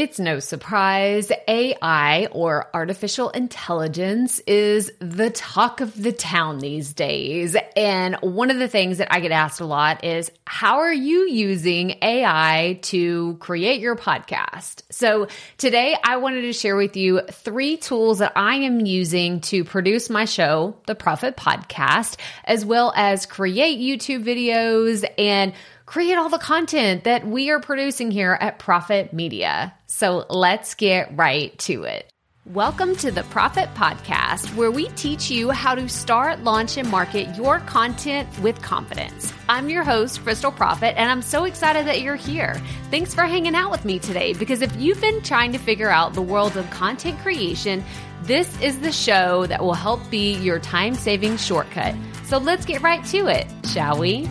It's no surprise AI or artificial intelligence is the talk of the town these days. And one of the things that I get asked a lot is how are you using AI to create your podcast? So today I wanted to share with you three tools that I am using to produce my show, The Proffitt Podcast, as well as create YouTube videos and create all the content that we are producing here at Proffitt Media. So let's get right to it. Welcome to the Proffitt Podcast, where we teach you how to start, launch, and market your content with confidence. I'm your host, Krystal Proffitt, and I'm so excited that you're here. Thanks for hanging out with me today because if you've been trying to figure out the world of content creation, this is the show that will help be your time saving shortcut. So let's get right to it, shall we?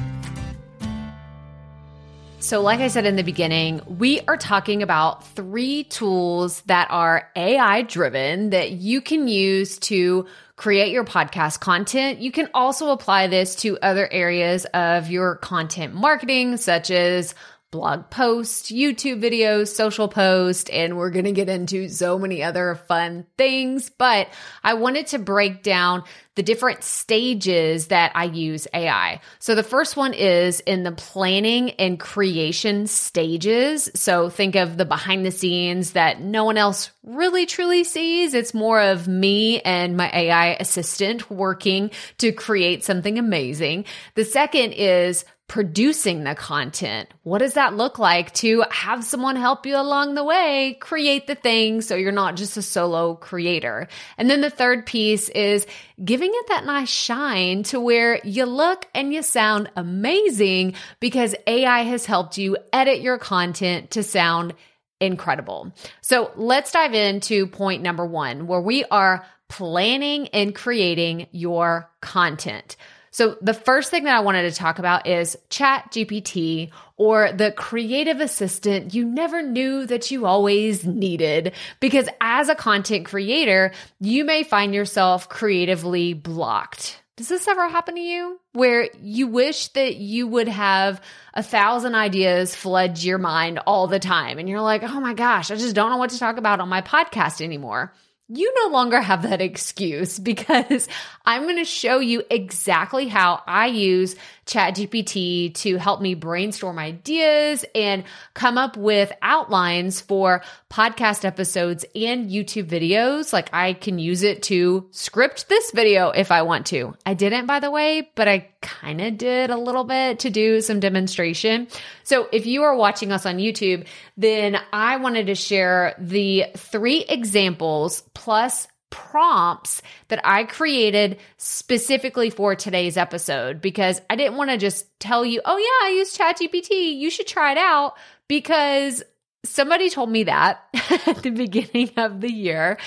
So, like I said in the beginning, we are talking about three tools that are AI driven that you can use to create your podcast content. You can also apply this to other areas of your content marketing, such as blog posts, YouTube videos, social posts, and we're going to get into so many other fun things. But I wanted to break down the different stages that I use AI. So the first one is in the planning and creation stages. So think of the behind the scenes that no one else really truly sees. It's more of me and my AI assistant working to create something amazing. The second is producing the content. What does that look like to have someone help you along the way create the thing so you're not just a solo creator? And then the third piece is giving it that nice shine to where you look and you sound amazing because AI has helped you edit your content to sound incredible. So let's dive into point number one, where we are planning and creating your content. So the first thing that I wanted to talk about is Chat GPT or the creative assistant you never knew that you always needed. Because as a content creator, you may find yourself creatively blocked. Does this ever happen to you where you wish that you would have a thousand ideas flood your mind all the time and you're like, oh my gosh, I just don't know what to talk about on my podcast anymore? You no longer have that excuse because I'm going to show you exactly how I use ChatGPT to help me brainstorm ideas and come up with outlines for podcast episodes and YouTube videos. Like I can use it to script this video if I want to. I didn't, by the way, but I kind of did a little bit to do some demonstration. So if you are watching us on YouTube, then I wanted to share the three examples plus prompts that I created specifically for today's episode because I didn't want to just tell you, oh, yeah, I use ChatGPT. You should try it out because somebody told me that at the beginning of the year.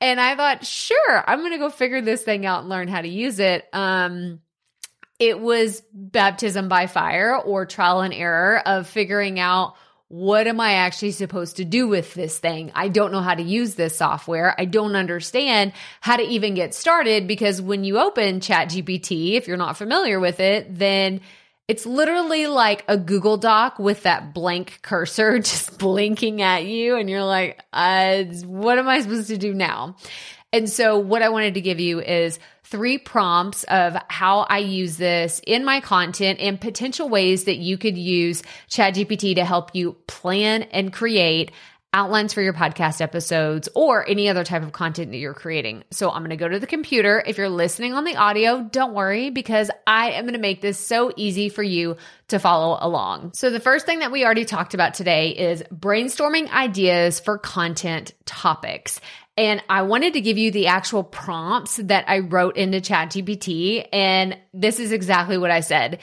And I thought, sure, I'm going to go figure this thing out and learn how to use it. Um, it was baptism by fire or trial and error of figuring out what am I actually supposed to do with this thing? I don't know how to use this software. I don't understand how to even get started because when you open ChatGPT, if you're not familiar with it, then it's literally like a Google Doc with that blank cursor just blinking at you. And you're like, uh, what am I supposed to do now? And so, what I wanted to give you is three prompts of how I use this in my content and potential ways that you could use ChatGPT to help you plan and create outlines for your podcast episodes or any other type of content that you're creating. So I'm going to go to the computer. If you're listening on the audio, don't worry because I am going to make this so easy for you to follow along. So the first thing that we already talked about today is brainstorming ideas for content topics. And I wanted to give you the actual prompts that I wrote into ChatGPT. And this is exactly what I said.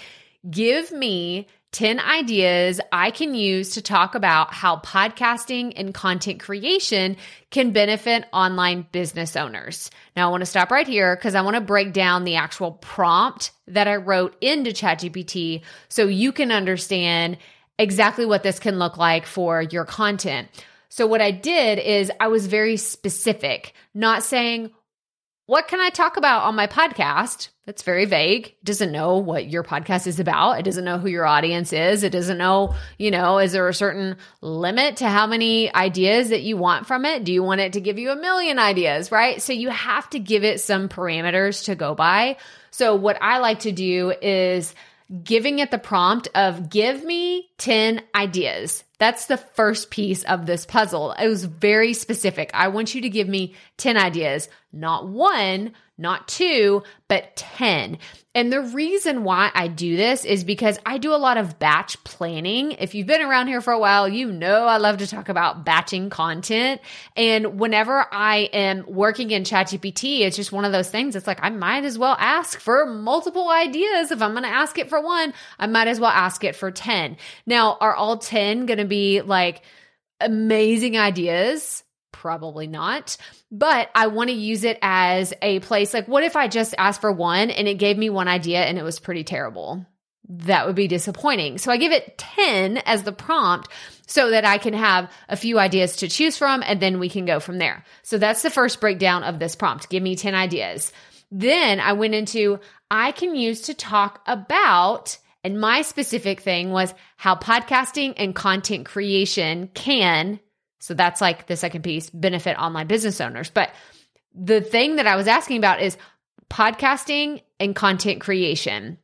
Give me 10 ideas I can use to talk about how podcasting and content creation can benefit online business owners. Now, I want to stop right here because I want to break down the actual prompt that I wrote into ChatGPT so you can understand exactly what this can look like for your content. So what I did is I was very specific, not saying what can I talk about on my podcast? That's very vague. It doesn't know what your podcast is about. It doesn't know who your audience is. It doesn't know, you know, is there a certain limit to how many ideas that you want from it? Do you want it to give you a million ideas, right? So you have to give it some parameters to go by. So what I like to do is giving it the prompt of give me 10 ideas. That's the first piece of this puzzle. It was very specific. I want you to give me 10 ideas, not one, not two, but 10. And the reason why I do this is because I do a lot of batch planning. If you've been around here for a while, you know I love to talk about batching content. And whenever I am working in ChatGPT, it's just one of those things. It's like I might as well ask for multiple ideas. If I'm going to ask it for one, I might as well ask it for 10. Now, are all 10 going to be like amazing ideas? Probably not. But I want to use it as a place like, what if I just asked for one and it gave me one idea and it was pretty terrible? That would be disappointing. So I give it 10 as the prompt so that I can have a few ideas to choose from and then we can go from there. So that's the first breakdown of this prompt. Give me 10 ideas. Then I went into I can use to talk about and my specific thing was how podcasting and content creation can so that's like the second piece benefit online business owners. But the thing that I was asking about is podcasting and content creation.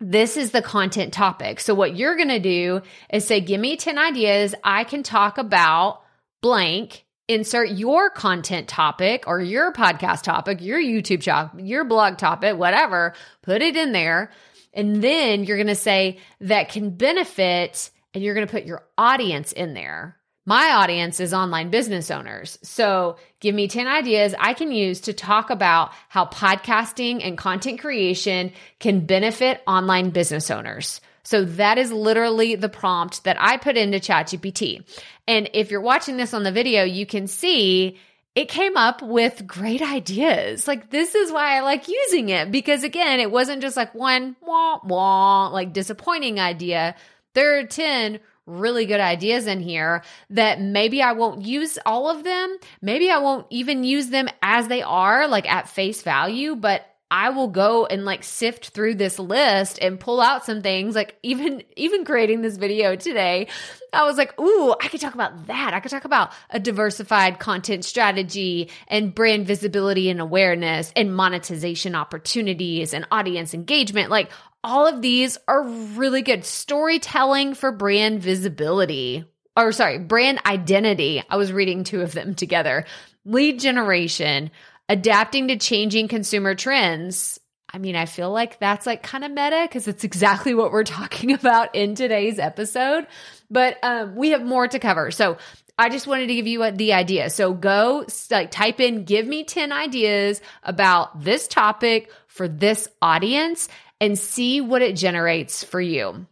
This is the content topic. So, what you're going to do is say, Give me 10 ideas. I can talk about blank. Insert your content topic or your podcast topic, your YouTube topic, your blog topic, whatever, put it in there. And then you're going to say that can benefit, and you're going to put your audience in there. My audience is online business owners. So give me 10 ideas I can use to talk about how podcasting and content creation can benefit online business owners. So that is literally the prompt that I put into ChatGPT. And if you're watching this on the video, you can see it came up with great ideas. Like this is why I like using it because again, it wasn't just like one wah wah like disappointing idea. There are 10 really good ideas in here that maybe I won't use all of them. Maybe I won't even use them as they are, like at face value, but I will go and like sift through this list and pull out some things like even even creating this video today I was like ooh I could talk about that I could talk about a diversified content strategy and brand visibility and awareness and monetization opportunities and audience engagement like all of these are really good storytelling for brand visibility or sorry, brand identity. I was reading two of them together. Lead generation, adapting to changing consumer trends. I mean, I feel like that's like kind of meta because it's exactly what we're talking about in today's episode. But um, we have more to cover. So I just wanted to give you a, the idea. So go like type in, give me 10 ideas about this topic for this audience and see what it generates for you.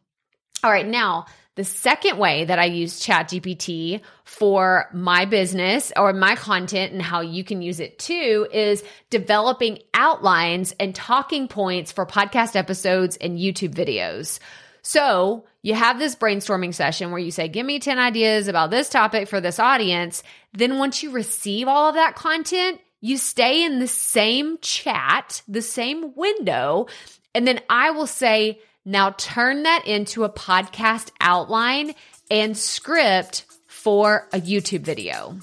All right, now the second way that I use ChatGPT for my business or my content and how you can use it too is developing outlines and talking points for podcast episodes and YouTube videos. So you have this brainstorming session where you say, Give me 10 ideas about this topic for this audience. Then once you receive all of that content, you stay in the same chat, the same window, and then I will say, now turn that into a podcast outline and script for a YouTube video.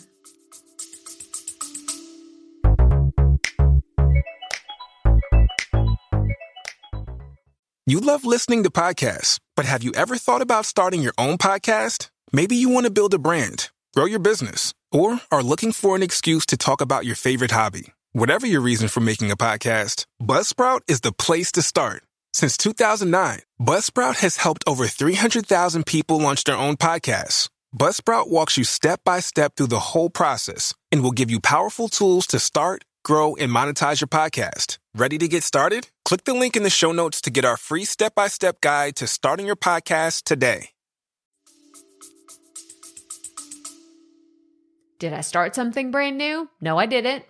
You love listening to podcasts, but have you ever thought about starting your own podcast? Maybe you want to build a brand, grow your business, or are looking for an excuse to talk about your favorite hobby. Whatever your reason for making a podcast, Buzzsprout is the place to start. Since 2009, Buzzsprout has helped over 300,000 people launch their own podcasts. Buzzsprout walks you step by step through the whole process and will give you powerful tools to start, grow, and monetize your podcast. Ready to get started? Click the link in the show notes to get our free step by step guide to starting your podcast today. Did I start something brand new? No, I didn't.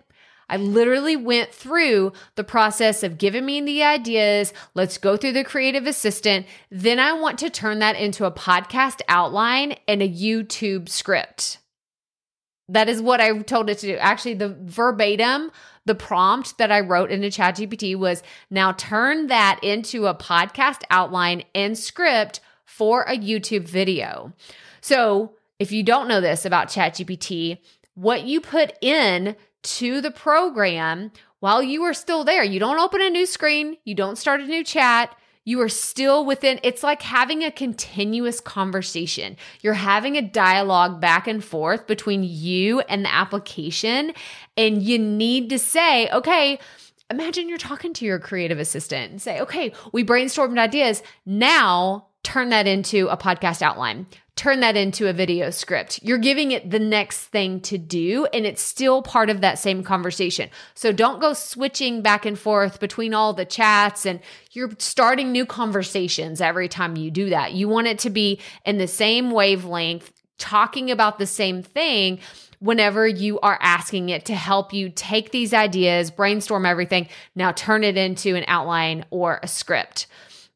I literally went through the process of giving me the ideas. Let's go through the creative assistant. Then I want to turn that into a podcast outline and a YouTube script. That is what I told it to do. Actually, the verbatim, the prompt that I wrote into ChatGPT was now turn that into a podcast outline and script for a YouTube video. So, if you don't know this about ChatGPT, what you put in to the program while you are still there, you don't open a new screen, you don't start a new chat, you are still within it's like having a continuous conversation. You're having a dialogue back and forth between you and the application and you need to say, okay, imagine you're talking to your creative assistant and say, okay, we brainstormed ideas. Now turn that into a podcast outline turn that into a video script. You're giving it the next thing to do, and it's still part of that same conversation. So don't go switching back and forth between all the chats and you're starting new conversations every time you do that. You want it to be in the same wavelength, talking about the same thing whenever you are asking it to help you take these ideas, brainstorm everything, now turn it into an outline or a script.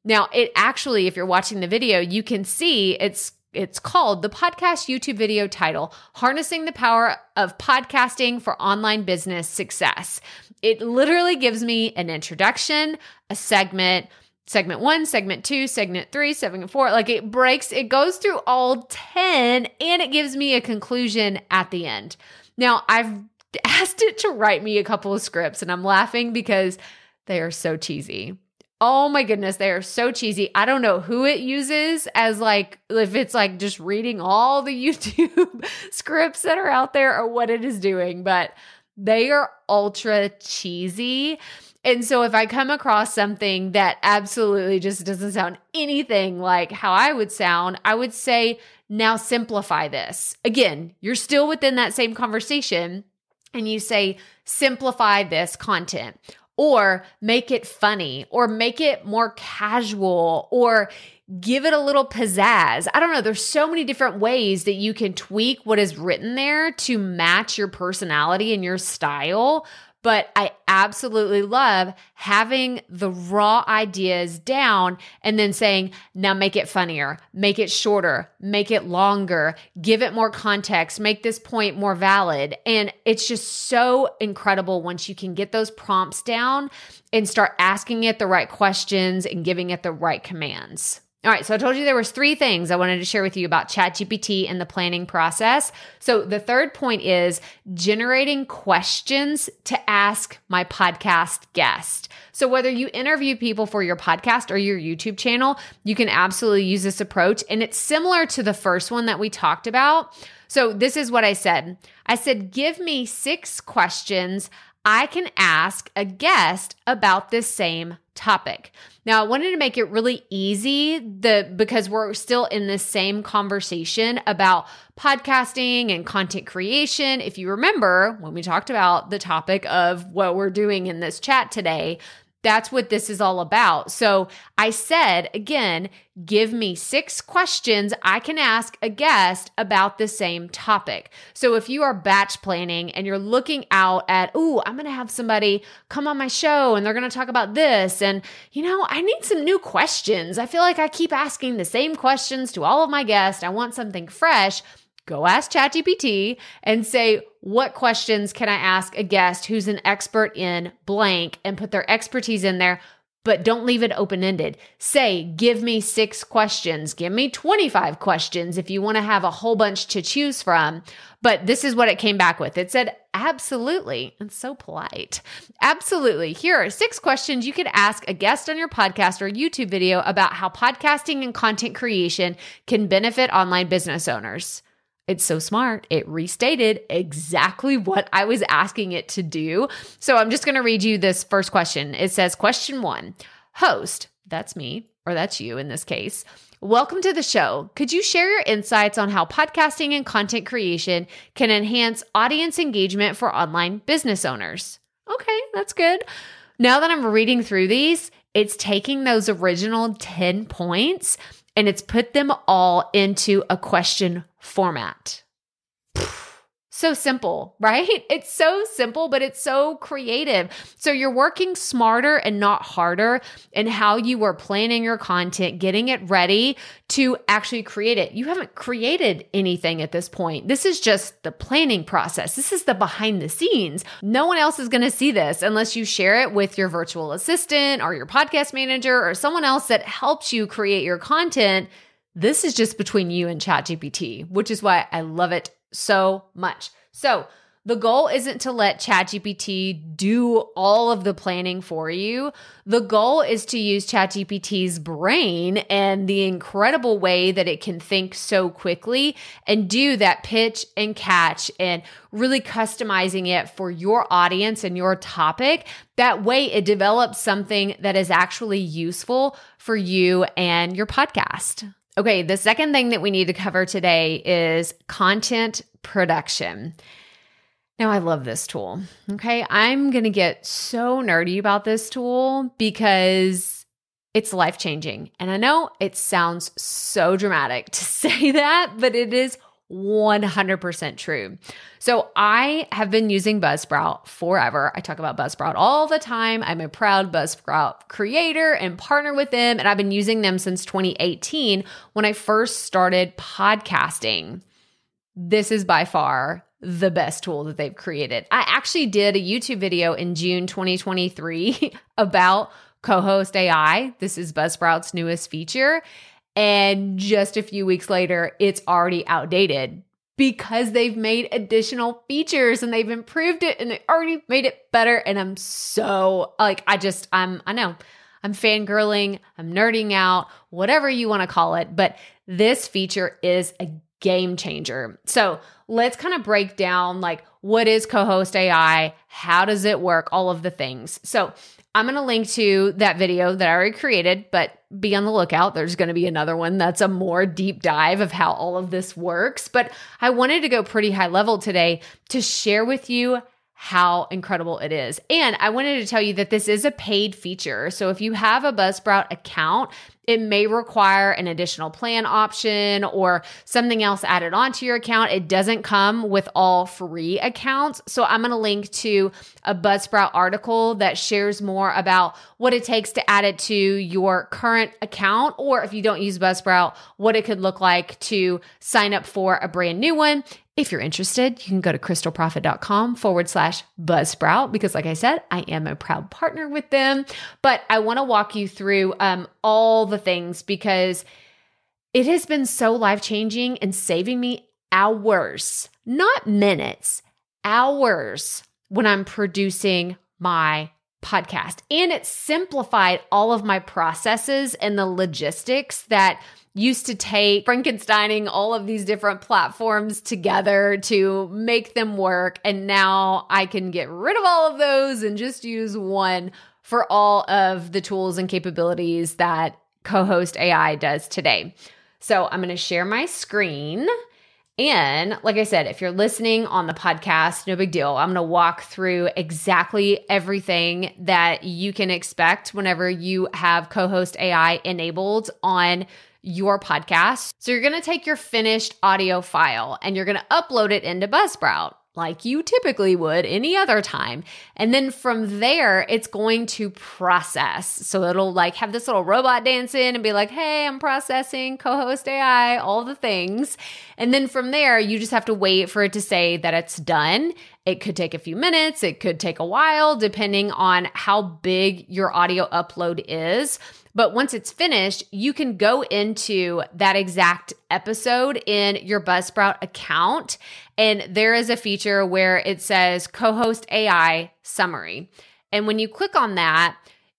Now, it actually, if you're watching the video, you can see it's it's called the podcast YouTube video title, Harnessing the Power of Podcasting for Online Business Success. It literally gives me an introduction, a segment, segment one, segment two, segment three, segment four. Like it breaks, it goes through all 10 and it gives me a conclusion at the end. Now, I've asked it to write me a couple of scripts and I'm laughing because they are so cheesy. Oh my goodness, they are so cheesy. I don't know who it uses as like if it's like just reading all the YouTube scripts that are out there or what it is doing, but they are ultra cheesy. And so if I come across something that absolutely just doesn't sound anything like how I would sound, I would say, now simplify this. Again, you're still within that same conversation and you say, simplify this content or make it funny or make it more casual or give it a little pizzazz. I don't know. There's so many different ways that you can tweak what is written there to match your personality and your style. But I absolutely love having the raw ideas down and then saying, now make it funnier, make it shorter, make it longer, give it more context, make this point more valid. And it's just so incredible once you can get those prompts down and start asking it the right questions and giving it the right commands. All right, so I told you there was three things I wanted to share with you about ChatGPT and the planning process. So the third point is generating questions to ask my podcast guest. So whether you interview people for your podcast or your YouTube channel, you can absolutely use this approach and it's similar to the first one that we talked about. So this is what I said. I said give me 6 questions I can ask a guest about this same topic. Now, I wanted to make it really easy the because we're still in this same conversation about podcasting and content creation. If you remember when we talked about the topic of what we're doing in this chat today, that's what this is all about. So I said, again, give me six questions I can ask a guest about the same topic. So if you are batch planning and you're looking out at, oh, I'm going to have somebody come on my show and they're going to talk about this. And, you know, I need some new questions. I feel like I keep asking the same questions to all of my guests. I want something fresh go ask ChatGPT and say, what questions can I ask a guest who's an expert in blank and put their expertise in there, but don't leave it open ended. Say, give me six questions, give me 25 questions if you want to have a whole bunch to choose from. But this is what it came back with. It said, absolutely. It's so polite. Absolutely. Here are six questions you could ask a guest on your podcast or YouTube video about how podcasting and content creation can benefit online business owners. It's so smart. It restated exactly what I was asking it to do. So I'm just going to read you this first question. It says, Question one Host, that's me, or that's you in this case. Welcome to the show. Could you share your insights on how podcasting and content creation can enhance audience engagement for online business owners? Okay, that's good. Now that I'm reading through these, it's taking those original 10 points and it's put them all into a question format. So simple, right? It's so simple, but it's so creative. So you're working smarter and not harder in how you are planning your content, getting it ready to actually create it. You haven't created anything at this point. This is just the planning process. This is the behind the scenes. No one else is going to see this unless you share it with your virtual assistant or your podcast manager or someone else that helps you create your content. This is just between you and ChatGPT, which is why I love it so much. So, the goal isn't to let ChatGPT do all of the planning for you. The goal is to use ChatGPT's brain and the incredible way that it can think so quickly and do that pitch and catch and really customizing it for your audience and your topic. That way, it develops something that is actually useful for you and your podcast. Okay, the second thing that we need to cover today is content production. Now, I love this tool. Okay. I'm going to get so nerdy about this tool because it's life changing. And I know it sounds so dramatic to say that, but it is 100% true. So I have been using Buzzsprout forever. I talk about Buzzsprout all the time. I'm a proud Buzzsprout creator and partner with them. And I've been using them since 2018 when I first started podcasting. This is by far the best tool that they've created. I actually did a YouTube video in June 2023 about co-host AI. This is Buzzsprout's newest feature. And just a few weeks later, it's already outdated because they've made additional features and they've improved it and they already made it better. And I'm so like, I just, I'm, I know I'm fangirling, I'm nerding out, whatever you want to call it. But this feature is a game changer. So let's kind of break down like what is co-host AI, how does it work, all of the things. So I'm going to link to that video that I already created, but be on the lookout. There's going to be another one that's a more deep dive of how all of this works. But I wanted to go pretty high level today to share with you how incredible it is. And I wanted to tell you that this is a paid feature. So if you have a Buzzsprout account, it may require an additional plan option or something else added onto your account. It doesn't come with all free accounts. So I'm going to link to a Buzzsprout article that shares more about what it takes to add it to your current account, or if you don't use Buzzsprout, what it could look like to sign up for a brand new one. If you're interested, you can go to krystalproffitt.com forward slash buzzsprout because, like I said, I am a proud partner with them. But I want to walk you through um, all the things because it has been so life changing and saving me hours, not minutes, hours when I'm producing my podcast. And it simplified all of my processes and the logistics that used to take Frankensteining all of these different platforms together to make them work. And now I can get rid of all of those and just use one for all of the tools and capabilities that co host AI does today. So I'm going to share my screen. And like I said, if you're listening on the podcast, no big deal. I'm going to walk through exactly everything that you can expect whenever you have co host AI enabled on your podcast. So you're going to take your finished audio file and you're going to upload it into Buzzsprout like you typically would any other time. And then from there, it's going to process. So it'll like have this little robot dance in and be like, hey, I'm processing, co host AI, all the things. And then from there, you just have to wait for it to say that it's done. It could take a few minutes, it could take a while, depending on how big your audio upload is. But once it's finished, you can go into that exact episode in your Buzzsprout account. And there is a feature where it says co host AI summary. And when you click on that,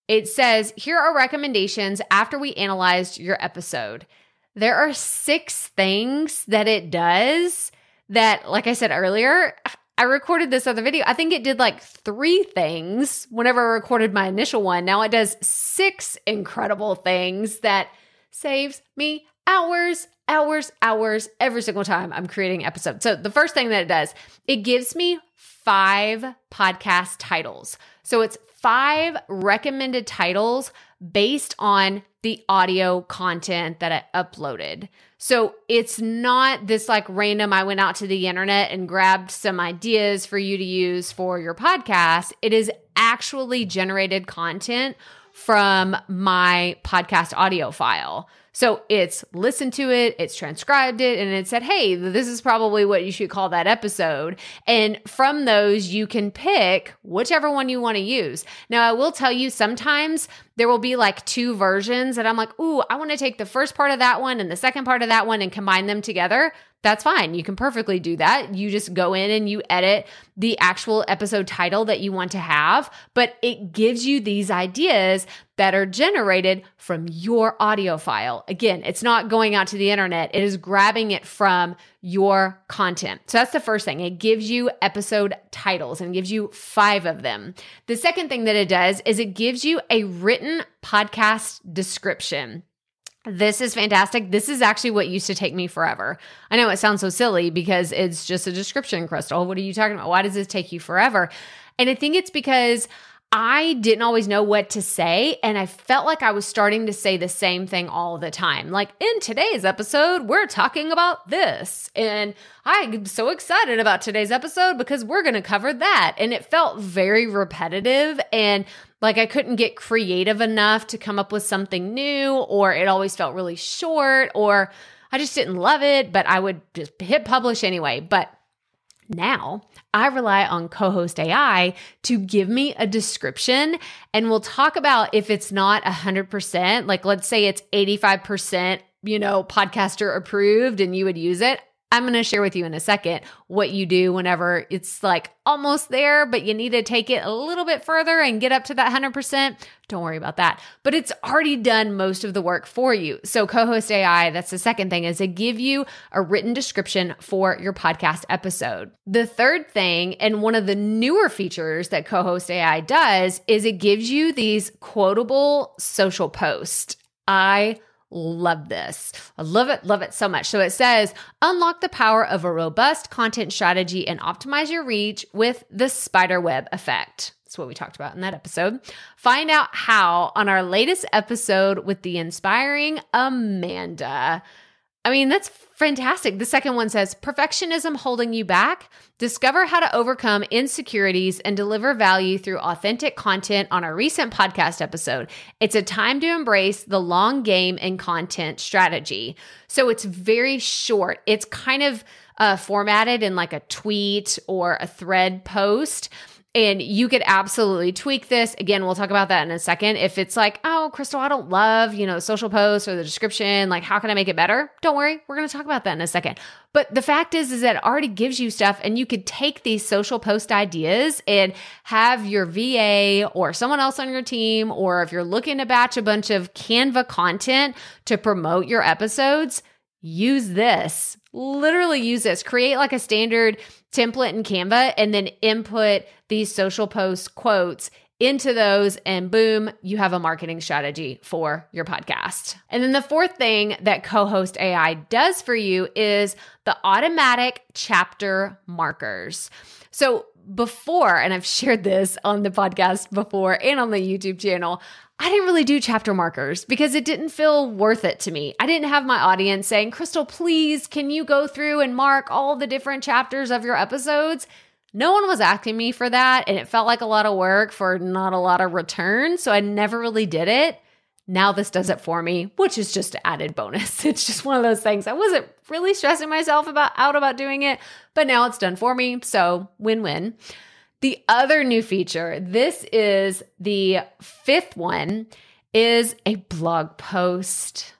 it says, Here are recommendations after we analyzed your episode. There are six things that it does that, like I said earlier, I recorded this other video. I think it did like three things whenever I recorded my initial one. Now it does six incredible things that saves me hours, hours, hours every single time I'm creating episodes. So the first thing that it does, it gives me five podcast titles. So it's five recommended titles based on the audio content that I uploaded. So it's not this like random, I went out to the internet and grabbed some ideas for you to use for your podcast. It is actually generated content from my podcast audio file. So it's listened to it, it's transcribed it, and it said, hey, this is probably what you should call that episode. And from those, you can pick whichever one you want to use. Now, I will tell you sometimes there will be like two versions that I'm like, ooh, I want to take the first part of that one and the second part of that one and combine them together that's fine. You can perfectly do that. You just go in and you edit the actual episode title that you want to have, but it gives you these ideas that are generated from your audio file. Again, it's not going out to the internet, it is grabbing it from your content. So that's the first thing. It gives you episode titles and gives you five of them. The second thing that it does is it gives you a written podcast description. This is fantastic. This is actually what used to take me forever. I know it sounds so silly because it's just a description, Krystal. What are you talking about? Why does this take you forever? And I think it's because I didn't always know what to say. And I felt like I was starting to say the same thing all the time. Like in today's episode, we're talking about this. And I'm so excited about today's episode because we're going to cover that. And it felt very repetitive. And like I couldn't get creative enough to come up with something new, or it always felt really short, or I just didn't love it, but I would just hit publish anyway. But now I rely on co host AI to give me a description and we'll talk about if it's not 100%, like let's say it's 85%, you know, podcaster approved and you would use it. I'm going to share with you in a second what you do whenever it's like almost there, but you need to take it a little bit further and get up to that 100%. Don't worry about that. But it's already done most of the work for you. So, co host AI, that's the second thing, is to give you a written description for your podcast episode. The third thing, and one of the newer features that co host AI does, is it gives you these quotable social posts. I love this. I love it, love it so much. So it says unlock the power of a robust content strategy and optimize your reach with the spider web effect. That's what we talked about in that episode. Find out how on our latest episode with the inspiring Amanda. I mean, that's fantastic. The second one says perfectionism holding you back. Discover how to overcome insecurities and deliver value through authentic content on our recent podcast episode. It's a time to embrace the long game and content strategy. So it's very short. It's kind of uh, formatted in like a tweet or a thread post. And you could absolutely tweak this. Again, we'll talk about that in a second. If it's like, oh, Krystal, I don't love, you know, the social posts or the description, like how can I make it better? Don't worry, we're going to talk about that in a second. But the fact is, is that it already gives you stuff and you could take these social post ideas and have your VA or someone else on your team, or if you're looking to batch a bunch of Canva content to promote your episodes, use this. Literally use this. Create like a standard template in Canva and then input these social post quotes into those, and boom, you have a marketing strategy for your podcast. And then the fourth thing that co host AI does for you is the automatic chapter markers. So, before, and I've shared this on the podcast before and on the YouTube channel, I didn't really do chapter markers because it didn't feel worth it to me. I didn't have my audience saying, Krystal, please, can you go through and mark all the different chapters of your episodes? No one was asking me for that, and it felt like a lot of work for not a lot of return. So I never really did it. Now this does it for me, which is just added bonus. It's just one of those things. I wasn't really stressing myself about out about doing it, but now it's done for me. So win-win. The other new feature, this is the fifth one, is a blog post.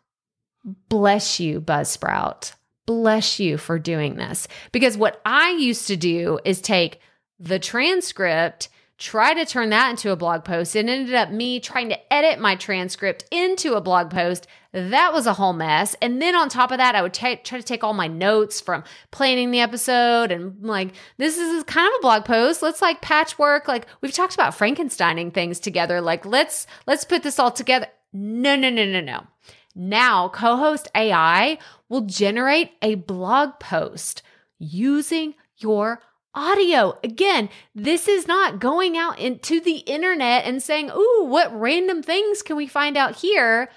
Bless you, Buzzsprout. Bless you for doing this. Because what I used to do is take the transcript try to turn that into a blog post. It ended up me trying to edit my transcript into a blog post. That was a whole mess. And then on top of that, I would t- try to take all my notes from planning the episode and like, this is kind of a blog post. Let's like patchwork. Like we've talked about Frankensteining things together. Like let's, let's put this all together. No, no, no, no, no. Now co-host AI will generate a blog post using your audio. Again, this is not going out into the internet and saying, Ooh, what random things can we find out here?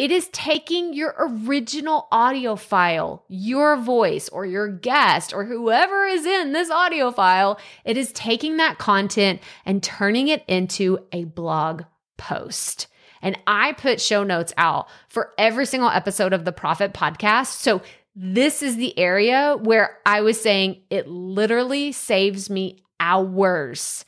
It is taking your original audio file, your voice or your guest or whoever is in this audio file. It is taking that content and turning it into a blog post. And I put show notes out for every single episode of the Proffitt Podcast. So this is the area where I was saying it literally saves me hours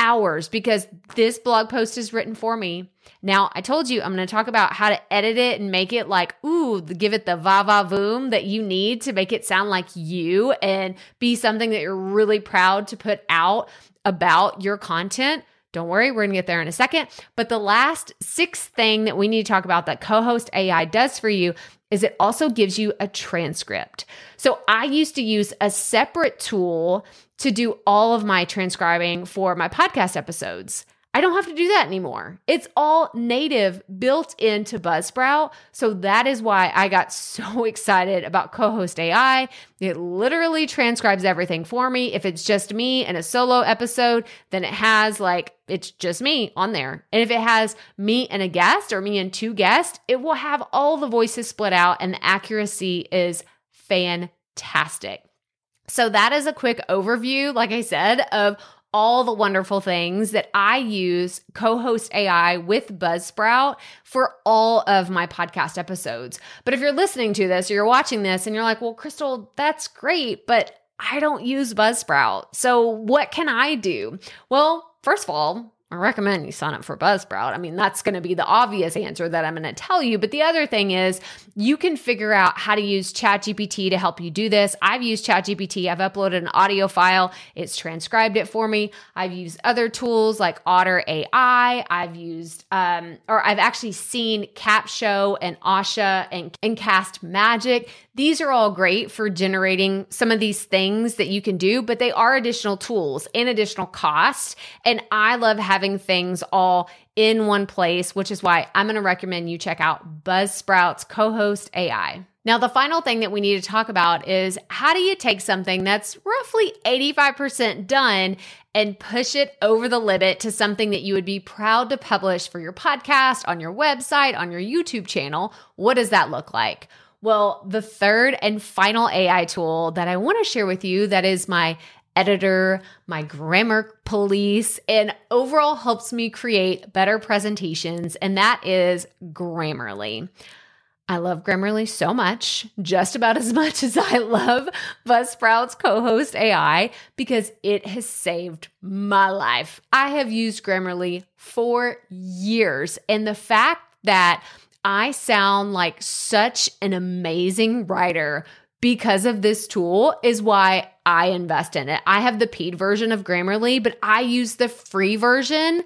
hours because this blog post is written for me. Now, I told you I'm going to talk about how to edit it and make it like, ooh, give it the va va voom that you need to make it sound like you and be something that you're really proud to put out about your content. Don't worry, we're gonna get there in a second. But the last sixth thing that we need to talk about that co host AI does for you is it also gives you a transcript. So I used to use a separate tool to do all of my transcribing for my podcast episodes. I don't have to do that anymore. It's all native built into Buzzsprout. So that is why I got so excited about Co-host AI. It literally transcribes everything for me. If it's just me in a solo episode, then it has like it's just me on there. And if it has me and a guest or me and two guests, it will have all the voices split out and the accuracy is fantastic. So that is a quick overview, like I said, of all the wonderful things that I use co host AI with Buzzsprout for all of my podcast episodes. But if you're listening to this or you're watching this and you're like, well, Krystal, that's great, but I don't use Buzzsprout. So what can I do? Well, first of all, I recommend you sign up for Buzzsprout. I mean, that's going to be the obvious answer that I'm going to tell you. But the other thing is, you can figure out how to use ChatGPT to help you do this. I've used ChatGPT. I've uploaded an audio file. It's transcribed it for me. I've used other tools like Otter AI. I've used, um, or I've actually seen Capsho and Asha and, and Cast Magic. These are all great for generating some of these things that you can do, but they are additional tools and additional cost. And I love having things all in one place, which is why I'm going to recommend you check out Buzzsprout's co host AI. Now, the final thing that we need to talk about is how do you take something that's roughly 85% done and push it over the limit to something that you would be proud to publish for your podcast, on your website, on your YouTube channel? What does that look like? Well, the third and final AI tool that I want to share with you that is my editor, my grammar police, and overall helps me create better presentations, and that is Grammarly. I love Grammarly so much, just about as much as I love Buzzsprout's co host AI, because it has saved my life. I have used Grammarly for years, and the fact that I sound like such an amazing writer because of this tool is why I invest in it. I have the paid version of Grammarly, but I use the free version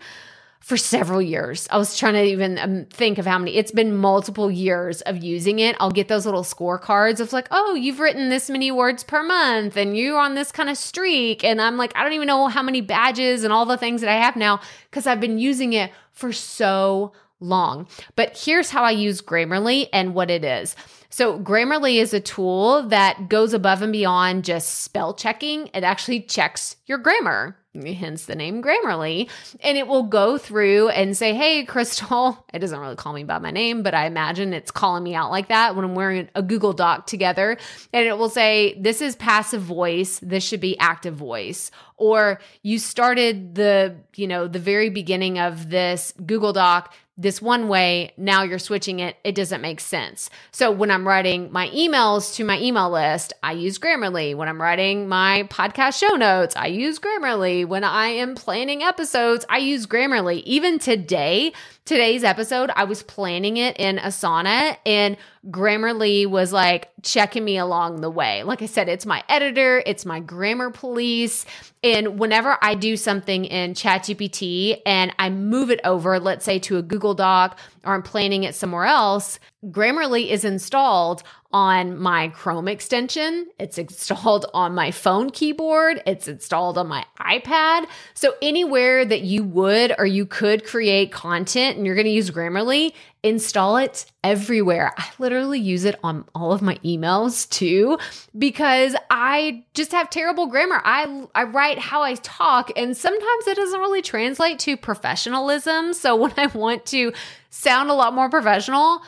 for several years. I was trying to even um, think of how many. It's been multiple years of using it. I'll get those little scorecards of like, oh, you've written this many words per month and you're on this kind of streak. And I'm like, I don't even know how many badges and all the things that I have now because I've been using it for so long. But here's how I use Grammarly and what it is. So, Grammarly is a tool that goes above and beyond just spell checking. It actually checks your grammar, hence the name Grammarly. And it will go through and say, Hey, Krystal, it doesn't really call me by my name, but I imagine it's calling me out like that when I'm wearing a Google Doc together. And it will say, This is passive voice. This should be active voice. Or you started the, you know, the very beginning of this Google Doc this one way, now you're switching it, it doesn't make sense. So when I'm writing my emails to my email list, I use Grammarly. When I'm writing my podcast show notes, I use Grammarly. When I am planning episodes, I use Grammarly. Even today, today's episode, I was planning it in Asana and Grammarly was like checking me along the way. Like I said, it's my editor, it's my grammar police. And whenever I do something in ChatGPT and I move it over, let's say to a Google Doc or I'm planning it somewhere else, Grammarly is installed on my Chrome extension. It's installed on my phone keyboard. It's installed on my iPad. So anywhere that you would or you could create content and you're going to use Grammarly, install it everywhere. I literally use it on all of my emails too because I just have terrible grammar. I I write how I talk and sometimes it doesn't really translate to professionalism. So when I want to sound a lot more professional,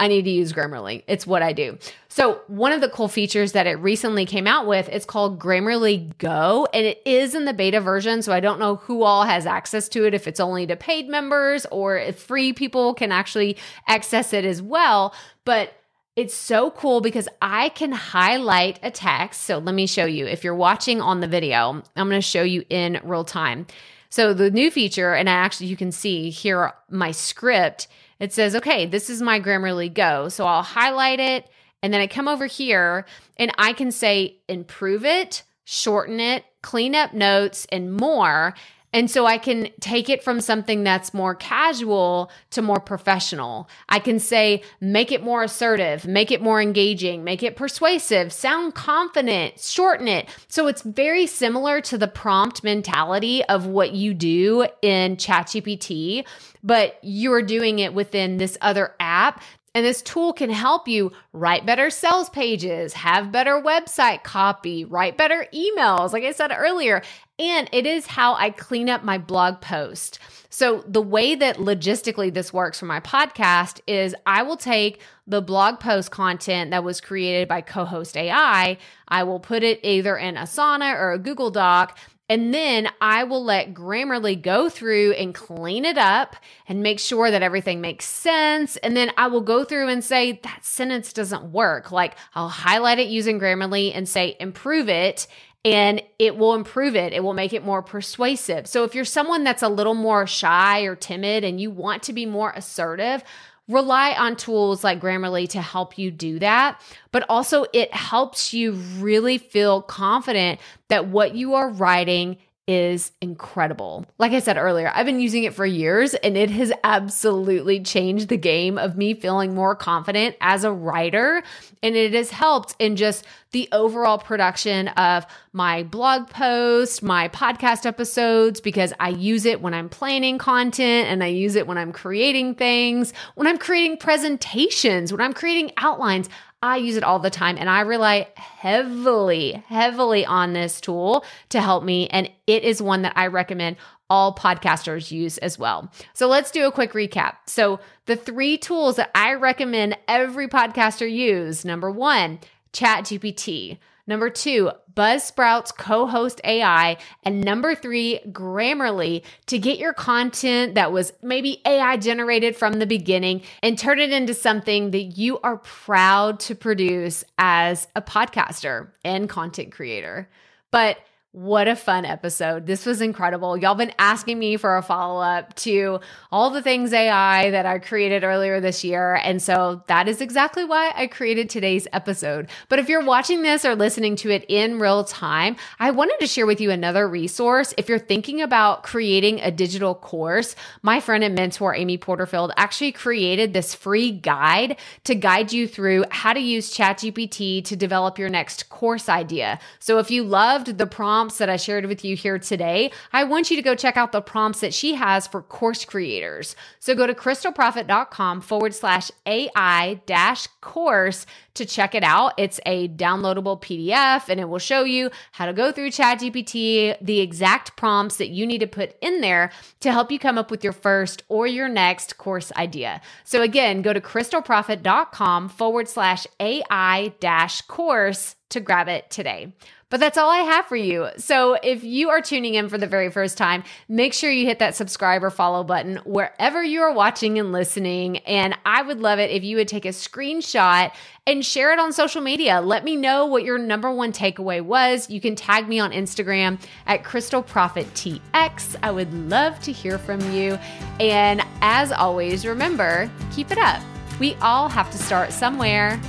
I need to use Grammarly. It's what I do. So, one of the cool features that it recently came out with, it's called Grammarly Go, and it is in the beta version. So, I don't know who all has access to it, if it's only to paid members or if free people can actually access it as well. But it's so cool because I can highlight a text. So, let me show you. If you're watching on the video, I'm going to show you in real time. So, the new feature, and I actually, you can see here my script it says, okay, this is my Grammarly Go. So I'll highlight it and then I come over here and I can say improve it, shorten it, clean up notes, and more. And so I can take it from something that's more casual to more professional. I can say, make it more assertive, make it more engaging, make it persuasive, sound confident, shorten it. So it's very similar to the prompt mentality of what you do in ChatGPT, but you're doing it within this other app and this tool can help you write better sales pages, have better website copy, write better emails, like I said earlier. And it is how I clean up my blog post. So, the way that logistically this works for my podcast is I will take the blog post content that was created by co host AI, I will put it either in Asana or a Google Doc. And then I will let Grammarly go through and clean it up and make sure that everything makes sense. And then I will go through and say, that sentence doesn't work. Like I'll highlight it using Grammarly and say, improve it and it will improve it. It will make it more persuasive. So if you're someone that's a little more shy or timid and you want to be more assertive, rely on tools like Grammarly to help you do that. But also, it helps you really feel confident that what you are writing is incredible. Like I said earlier, I've been using it for years and it has absolutely changed the game of me feeling more confident as a writer. And it has helped in just the overall production of my blog posts, my podcast episodes, because I use it when I'm planning content and I use it when I'm creating things, when I'm creating presentations, when I'm creating outlines. I use it all the time and I rely heavily, heavily on this tool to help me. And it is one that I recommend all podcasters use as well. So let's do a quick recap. So, the three tools that I recommend every podcaster use number one, ChatGPT. Number two, Buzzsprout's co host AI. And number three, Grammarly to get your content that was maybe AI generated from the beginning and turn it into something that you are proud to produce as a podcaster and content creator. But what a fun episode. This was incredible. Y'all been asking me for a follow up to all the things AI that I created earlier this year. And so that is exactly why I created today's episode. But if you're watching this or listening to it in real time, I wanted to share with you another resource. If you're thinking about creating a digital course, my friend and mentor, Amy Porterfield, actually created this free guide to guide you through how to use ChatGPT to develop your next course idea. So if you loved the prompt, prompts that I shared with you here today, I want you to go check out the prompts that she has for course creators. So go to krystalproffitt.com forward slash AI dash course to check it out. It's a downloadable PDF and it will show you how to go through ChatGPT, the exact prompts that you need to put in there to help you come up with your first or your next course idea. So again, go to krystalproffitt.com forward slash AI dash course to grab it today. But that's all I have for you. So if you are tuning in for the very first time, make sure you hit that subscribe or follow button wherever you are watching and listening. And I would love it if you would take a screenshot and share it on social media. Let me know what your number one takeaway was. You can tag me on Instagram at Krystal Proffitt TX. I would love to hear from you. And as always, remember, keep it up. We all have to start somewhere.